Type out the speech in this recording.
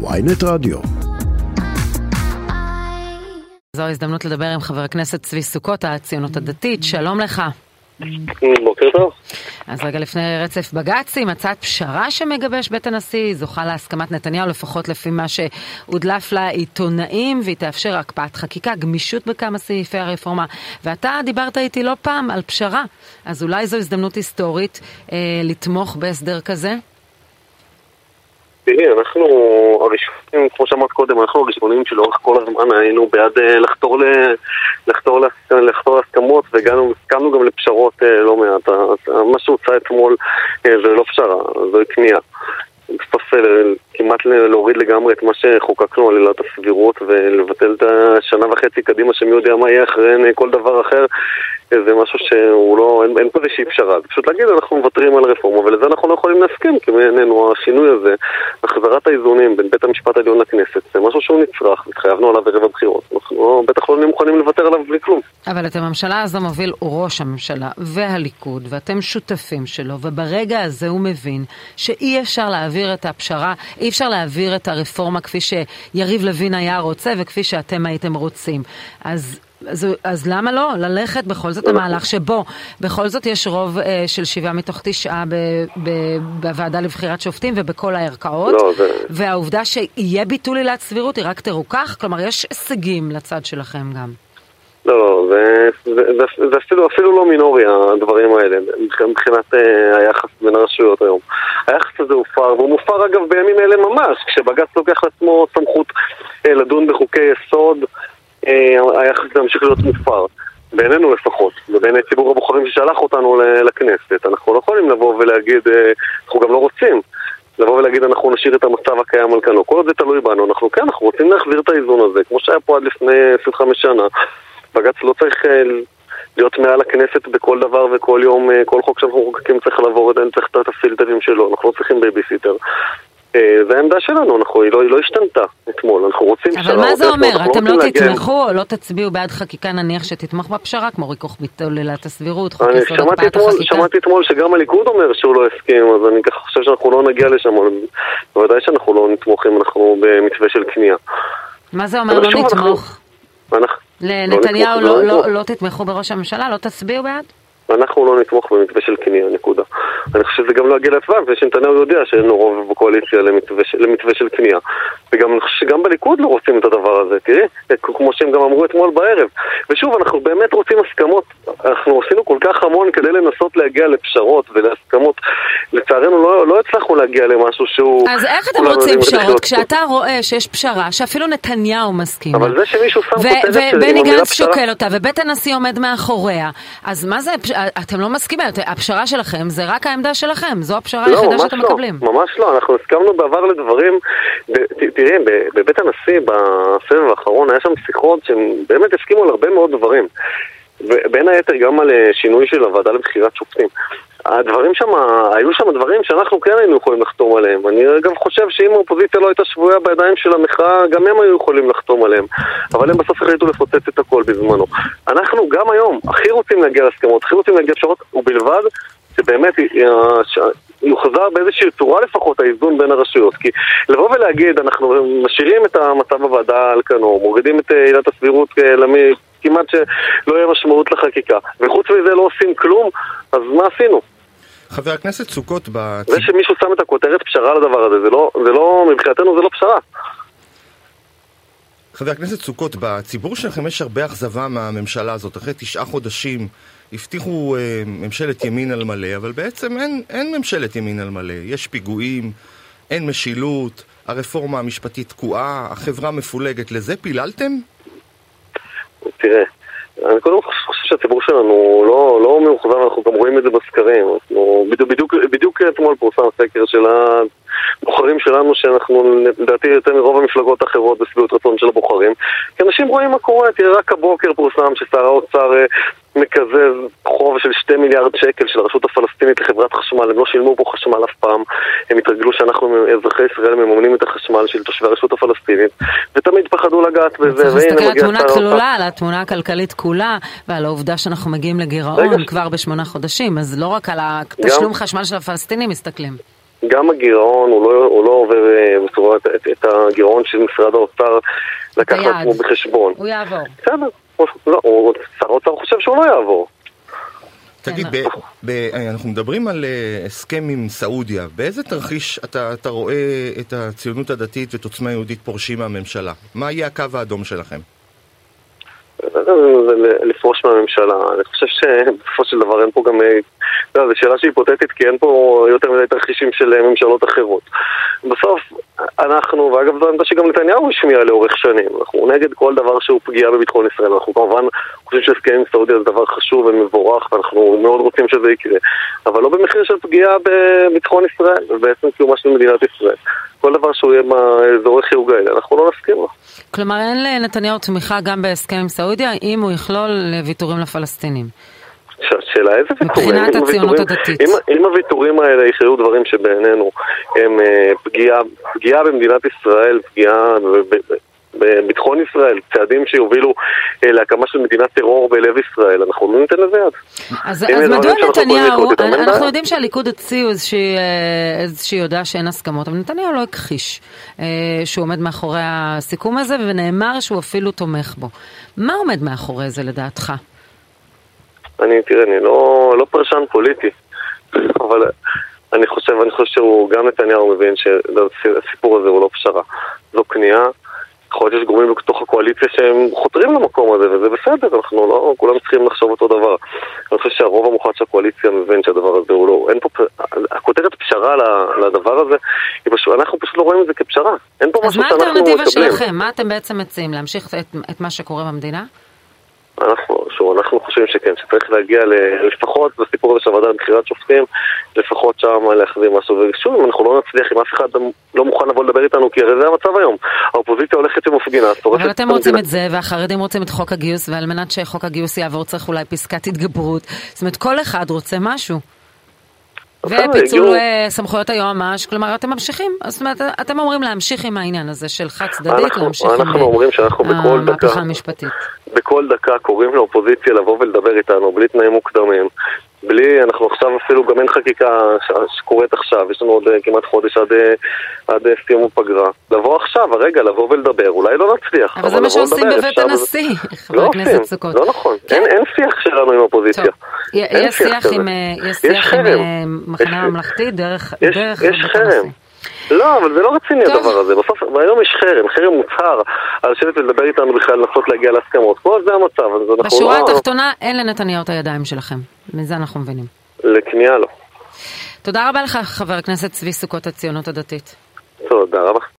ויינט רדיו. זו ההזדמנות לדבר עם חבר הכנסת צבי סוכות, הציונות הדתית. שלום לך. בוקר טוב. אז רגע לפני רצף בג"צים, הצעת פשרה שמגבש בית הנשיא זוכה להסכמת נתניהו, לפחות לפי מה שהודלף לעיתונאים, והיא תאפשר הקפאת חקיקה, גמישות בכמה סעיפי הרפורמה. ואתה דיברת איתי לא פעם על פשרה, אז אולי זו הזדמנות היסטורית אה, לתמוך בהסדר כזה? תראי, אנחנו הראשונים, כמו שאמרת קודם, אנחנו הראשונים שלאורך כל הזמן היינו בעד אה, לחתור, ל, לחתור, לחתור להסכמות והגענו גם לפשרות אה, לא מעט. מה שהוצע אתמול אה, זה לא פשרה, זו כניעה. בסוף כמעט להוריד לגמרי את מה שחוקקנו על עילת הסבירות ולבטל את השנה וחצי קדימה שמי יודע מה יהיה אחרי כל דבר אחר זה משהו שהוא לא, אין, אין פה איזושהי פשרה, זה פשוט להגיד אנחנו מוותרים על רפורמה ולזה אנחנו לא יכולים להסכים כי בעינינו השינוי הזה, החזרת האיזונים בין בית המשפט העליון לכנסת זה משהו שהוא נצרך, התחייבנו עליו ערב הבחירות, אנחנו בטח לא נהיה מוכנים לוותר עליו בלי כלום. אבל את הממשלה הזו מוביל ראש הממשלה והליכוד ואתם שותפים שלו וברגע הזה הוא מבין שאי אפשר להעביר את הפשרה, אי אפשר להעביר את הרפורמה כפי שיריב לוין היה רוצה וכפי שאתם הייתם רוצים. אז אז, אז למה לא? ללכת בכל זאת למהלך שבו בכל זאת יש רוב אה, של שבעה מתוך תשעה ב, ב, בוועדה לבחירת שופטים ובכל הערכאות לא, זה... והעובדה שיהיה ביטול עילת סבירות היא רק תרוכך? כלומר יש הישגים לצד שלכם גם. לא, לא, זה, זה, זה, זה אפילו, אפילו לא מינורי הדברים האלה מבחינת אה, היחס בין הרשויות היום. היחס הזה הופר, והוא מופר אגב בימים אלה ממש, כשבג"ץ לוקח לעצמו סמכות אה, לדון בחוקי יסוד אה, היחס להמשיך להיות מופר. בעינינו לפחות, ובעיני ציבור הבוחרים ששלח אותנו לכנסת. אנחנו לא יכולים לבוא ולהגיד, אה, אנחנו גם לא רוצים לבוא ולהגיד אנחנו נשאיר את המצב הקיים על כנו. כל עוד זה תלוי בנו, אנחנו כן, אנחנו רוצים להחזיר את האיזון הזה, כמו שהיה פה עד לפני 25 שנה. בג"ץ לא צריך אה, להיות מעל הכנסת בכל דבר וכל יום, כל חוק שאנחנו מחוקקים צריך לעבור, צריך את הפילטרים שלו, אנחנו לא צריכים בייביסיטר. אה, זה העמדה שלנו, אנחנו, היא, לא, היא לא השתנתה אתמול, אנחנו רוצים פשרה. אבל מה זה אומר? לא אתם לא, תתמכו או לא תצביעו בעד חקיקה נניח שתתמוך בפשרה, כמו ריכוך עילת הסבירות, חוק יסוד הקפאת החקיקה? שמעתי אתמול שגם הליכוד אומר שהוא לא הסכים, אז אני ככה חושב שאנחנו לא נגיע לשם, בוודאי שאנחנו לא נתמוך אם אנחנו במתווה של כניעה. מה זה אומר לא נתמוך? לנתניהו לא, לא, לא תתמכו בראש הממשלה? לא תצביעו בעד? אנחנו לא נתמוך במתווה של כניעה, נקודה. אני חושב שזה גם לא יגיע להצבעה, מפני שנתניהו יודע שאין לו רוב בקואליציה למתווה, למתווה של כניעה. וגם אני חושב שגם בליכוד לא רוצים את הדבר הזה, תראי, כמו שהם גם אמרו אתמול בערב. ושוב, אנחנו באמת רוצים הסכמות, אנחנו עשינו כל כך המון כדי לנסות להגיע לפשרות ולהסכמות. לצערנו לא, לא הצלחנו להגיע למשהו שהוא... אז איך אתם רוצים פשרות כשאתה רואה שיש פשרה שאפילו נתניהו מסכים אבל זה שמישהו שם כותרת שלי ובני גנץ שוקל אותה ובית הנשיא עומד מאחוריה, אז מה זה, אתם לא מסכימים, הפשרה שלכם זה רק העמדה שלכם, זו הפשרה לא, היחידה שאתם לא, מקבלים. ממש לא, אנחנו הסכמנו בעבר לדברים, תראי, בבית הנשיא בסבב האחרון היה שם שיחות שהם באמת הסכימו על הרבה מאוד דברים. ובין היתר גם על אה, שינוי של הוועדה לבחירת שופטים. הדברים שם, היו שם דברים שאנחנו כן היינו יכולים לחתום עליהם. אני גם חושב שאם האופוזיציה לא הייתה שבויה בידיים של המחאה, גם הם היו יכולים לחתום עליהם. אבל הם בסוף החליטו לפוצץ את הכל בזמנו. אנחנו גם היום הכי רוצים להגיע להסכמות, הכי רוצים להגיע לפשרות, ובלבד שבאמת יוחזר באיזושהי צורה לפחות האיזון בין הרשויות. כי לבוא ולהגיד, אנחנו משאירים את המצב בוועדה על כנו, מורידים את עילת הסבירות כמעט שלא יהיה משמעות לחקיקה, וחוץ מזה לא עושים כלום, אז מה עשינו? חבר הכנסת סוכות, ב... זה שמישהו שם את הכותרת פשרה לדבר הזה, זה לא, זה לא, מבחינתנו זה לא פשרה. חבר הכנסת סוכות, בציבור שלכם יש הרבה אכזבה מהממשלה הזאת. אחרי תשעה חודשים הבטיחו אה, ממשלת ימין על מלא, אבל בעצם אין, אין ממשלת ימין על מלא. יש פיגועים, אין משילות, הרפורמה המשפטית תקועה, החברה מפולגת. לזה פיללתם? תראה, אני קודם כל חושב שהציבור שלנו לא, לא מאוכזב, אנחנו גם רואים את זה בסקרים. אנחנו, בדיוק, בדיוק, אתמול פורסם סקר של הבוחרים שלנו, שאנחנו לדעתי יותר מרוב המפלגות האחרות בשביעות רצון של הבוחרים. כי אנשים רואים מה קורה, תראה, רק הבוקר פורסם ששר האוצר אה, מקזז חוב של 2 מיליארד שקל של הרשות הפלסטינית לחברת חשמל, הם לא שילמו פה חשמל אף פעם, הם התרגלו שאנחנו, אזרחי ישראל, מממנים את החשמל של תושבי הרשות הפלסטינית, ותמיד פחדו לגעת בזה, צריך להסתכל על התמונה כלולה, על התמונה הכלכלית כולה, ועל העובדה שאנחנו מגיעים לגירעון כבר בשמונה חודשים, אז לא רק על התשלום חשמל של הפלסטינים מסתכלים. גם הגירעון הוא לא, הוא לא עובר אה, בצורה את, את, את הגירעון של משרד האוצר לקח. לעצמו בחשבון. הוא יעבור. בסדר, לא, הוא- שר האוצר חושב שהוא לא יעבור. תגיד, כן. ב, ב, אנחנו מדברים על אה, הסכם עם סעודיה. באיזה תרחיש אתה, אתה רואה את הציונות הדתית ואת עוצמה יהודית פורשים מהממשלה? מה יהיה הקו האדום שלכם? לפרוש מהממשלה. אני חושב שבסופו של דבר אין פה גם... אה, לא, זו שאלה שהיא היפותטית כי אין פה יותר מדי תרחישים של אה, ממשלות אחרות. בסוף, אנחנו, ואגב זו עמדה שגם נתניהו השמיע לאורך שנים, אנחנו נגד כל דבר שהוא פגיעה בביטחון ישראל. אנחנו כמובן חושבים שהסכם עם סעודיה זה דבר חשוב ומבורך ואנחנו מאוד רוצים שזה יקרה, אבל לא במחיר של פגיעה בביטחון ישראל ובעצם קיומה של מדינת ישראל. כל דבר שהוא יהיה באזורי חיוג האלה, אנחנו לא נסכים לו. כלומר, אין לנתניהו תמיכה גם בהסכם עם סעודיה, אם הוא יכלול ויתורים לפלסטינים. ש- שאלה איזה ויתורים? מבחינת הציונות הדתית. אם, אם הוויתורים האלה יכללו דברים שבעינינו הם אה, פגיעה, פגיעה במדינת ישראל, פגיעה בביטחון ישראל, צעדים שיובילו אה, להקמה של מדינת טרור בלב ישראל, אנחנו לא ניתן לזה יד. אז, אז מדוע נתניהו, אנחנו. יודעים שהליכוד הוציאו איזושהי, אה, איזושהי הודעה שאין הסכמות, אבל נתניהו לא הכחיש אה, שהוא עומד מאחורי הסיכום הזה, ונאמר שהוא אפילו תומך בו. מה עומד מאחורי זה לדעתך? אני, תראה, אני לא, לא פרשן פוליטי, אבל אני חושב, אני חושב שהוא, גם נתניהו מבין שהסיפור הזה הוא לא פשרה. זו כניעה. יכול להיות שיש גורמים בתוך הקואליציה שהם חותרים למקום הזה, וזה בסדר, אנחנו לא, כולם צריכים לחשוב אותו דבר. אני חושב שהרוב המוחלט של הקואליציה מבין שהדבר הזה הוא לא, אין פה, הכותרת פשרה לדבר הזה, היא פשוט, אנחנו פשוט לא רואים את זה כפשרה. אין פה אז משהו מה שאנחנו האלטרנטיבה מקבלים. שלכם? מה אתם בעצם מציעים? להמשיך את, את מה שקורה במדינה? אנחנו, שוב, אנחנו חושבים שכן, שצריך להגיע לפחות בסיפור הזה של הוועדה לבחירת שופטים, לפחות שם להחזיר משהו. ושוב, אם אנחנו לא נצליח, אם אף אחד לא מוכן לבוא לדבר איתנו, כי הרי זה המצב היום. האופוזיציה הולכת ומפגינה, שורפת אבל את אתם רוצים. את זה, והחרדים רוצים את חוק הגיוס, ועל מנת שחוק הגיוס יעבור צריך אולי פסקת התגברות. זאת אומרת, כל אחד רוצה משהו. בסדר, ופיצול אה, סמכויות היועמ"ש, כלומר אתם ממשיכים, זאת אומרת אתם אומרים להמשיך עם העניין הזה של חד צדדית, להמשיך עם אה, המהפכה דקה- המשפטית. בכל דקה קוראים לאופוזיציה לבוא ולדבר איתנו, בלי תנאים מוקדמים. בלי, אנחנו עכשיו אפילו גם אין חקיקה שקורית עכשיו, יש לנו עוד אה, כמעט חודש עד, אה, עד אה, סיום הפגרה. לבוא עכשיו, הרגע, לבוא ולדבר, אולי לא נצליח. אבל זה מה שעושים לדבר, בבית הנשיא, חבר לא הכנסת עושים, סוכות. לא נכון, כן. אין, אין שיח שלנו עם האופוזיציה. טוב, יש שיח כזה. עם יש שיח עם מחנה הממלכתי דרך יש, דרך יש חרם. לא, אבל זה לא רציני טוב. הדבר הזה. בסוף, והיום יש חרם, חרם מוצהר, על לשבת ולדבר איתנו בכלל, לנסות להגיע להסכמות. כל זה המצב, אז אנחנו בשורה לא... התחתונה אין לנתניהו את הידיים שלכם, מזה אנחנו מבינים. לכניעה לא. תודה רבה לך, חבר הכנסת צבי סוכות, הציונות הדתית. תודה רבה.